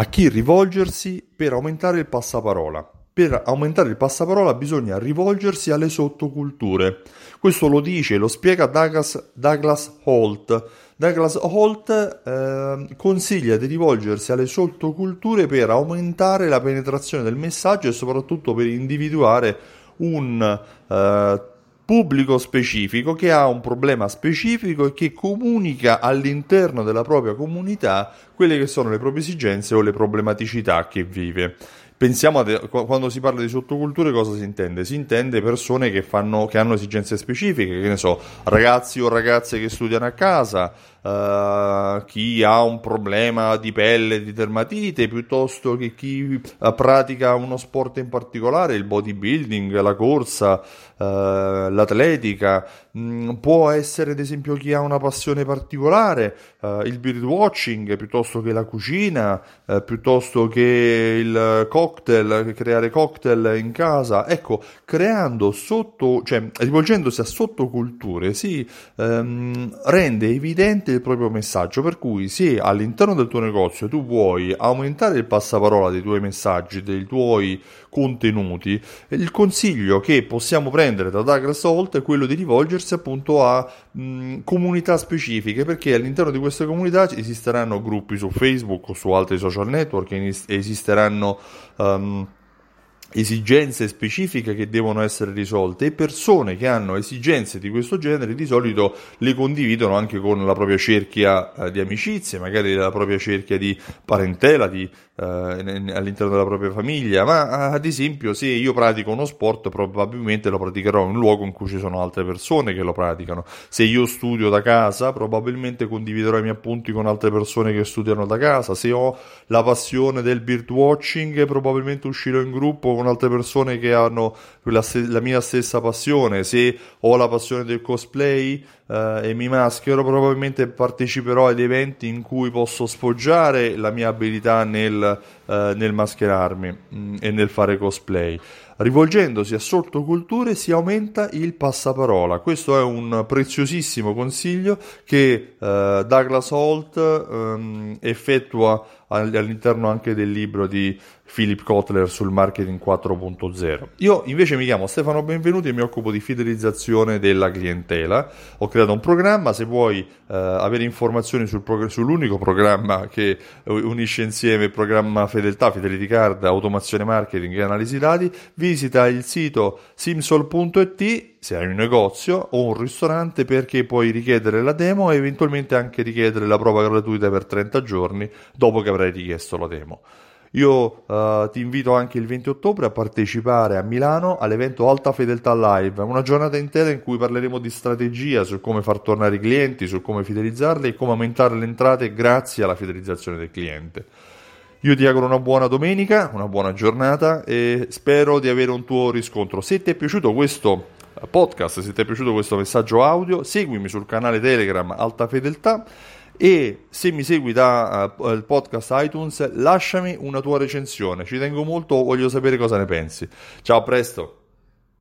a chi rivolgersi per aumentare il passaparola. Per aumentare il passaparola bisogna rivolgersi alle sottoculture. Questo lo dice, lo spiega Douglas, Douglas Holt. Douglas Holt eh, consiglia di rivolgersi alle sottoculture per aumentare la penetrazione del messaggio e soprattutto per individuare un eh, pubblico specifico che ha un problema specifico e che comunica all'interno della propria comunità quelle che sono le proprie esigenze o le problematicità che vive. Pensiamo a quando si parla di sottoculture cosa si intende? Si intende persone che, fanno, che hanno esigenze specifiche, che ne so, ragazzi o ragazze che studiano a casa, uh, chi ha un problema di pelle, di dermatite, piuttosto che chi uh, pratica uno sport in particolare, il bodybuilding, la corsa, uh, l'atletica, mm, può essere ad esempio chi ha una passione particolare, il birdwatching, piuttosto che la cucina, piuttosto che il cocktail, cocktail, creare cocktail in casa, ecco, creando sotto, cioè rivolgendosi a sottoculture si ehm, rende evidente il proprio messaggio, per cui se all'interno del tuo negozio tu vuoi aumentare il passaparola dei tuoi messaggi, dei tuoi contenuti, il consiglio che possiamo prendere da Douglas Holt è quello di rivolgersi appunto a mh, comunità specifiche, perché all'interno di queste comunità esisteranno gruppi su Facebook o su altri social network, esisteranno Ähm, esigenze specifiche che devono essere risolte e persone che hanno esigenze di questo genere di solito le condividono anche con la propria cerchia eh, di amicizie, magari la propria cerchia di parentela, di eh, all'interno della propria famiglia, ma ad esempio se io pratico uno sport probabilmente lo praticherò in un luogo in cui ci sono altre persone che lo praticano, se io studio da casa probabilmente condividerò i miei appunti con altre persone che studiano da casa, se ho la passione del birdwatching probabilmente uscirò in gruppo con altre persone che hanno la, la mia stessa passione, se ho la passione del cosplay eh, e mi maschero probabilmente parteciperò ad eventi in cui posso sfoggiare la mia abilità nel eh, nel mascherarmi mh, mm, e nel fare cosplay. Rivolgendosi a sottoculture si aumenta il passaparola. Questo è un preziosissimo consiglio che eh, Douglas Holt ehm, effettua all'interno anche del libro di Philip Kotler sul marketing 4.0. Io invece mi chiamo Stefano Benvenuti e mi occupo di fidelizzazione della clientela. Ho creato un programma, se vuoi eh, avere informazioni sul prog- sull'unico programma che unisce insieme il programma fedeltà, Fidelity Card, automazione marketing e analisi dati, visita il sito simsol.it se hai un negozio o un ristorante perché puoi richiedere la demo e eventualmente anche richiedere la prova gratuita per 30 giorni dopo che avrai richiesto la demo. Io uh, ti invito anche il 20 ottobre a partecipare a Milano all'evento Alta Fedeltà Live, una giornata intera in cui parleremo di strategia su come far tornare i clienti, su come fidelizzarli e come aumentare le entrate grazie alla fidelizzazione del cliente. Io ti auguro una buona domenica, una buona giornata e spero di avere un tuo riscontro. Se ti è piaciuto questo podcast. Se ti è piaciuto questo messaggio audio, seguimi sul canale Telegram Alta Fedeltà e se mi segui da uh, il podcast iTunes, lasciami una tua recensione. Ci tengo molto, voglio sapere cosa ne pensi. Ciao, a presto.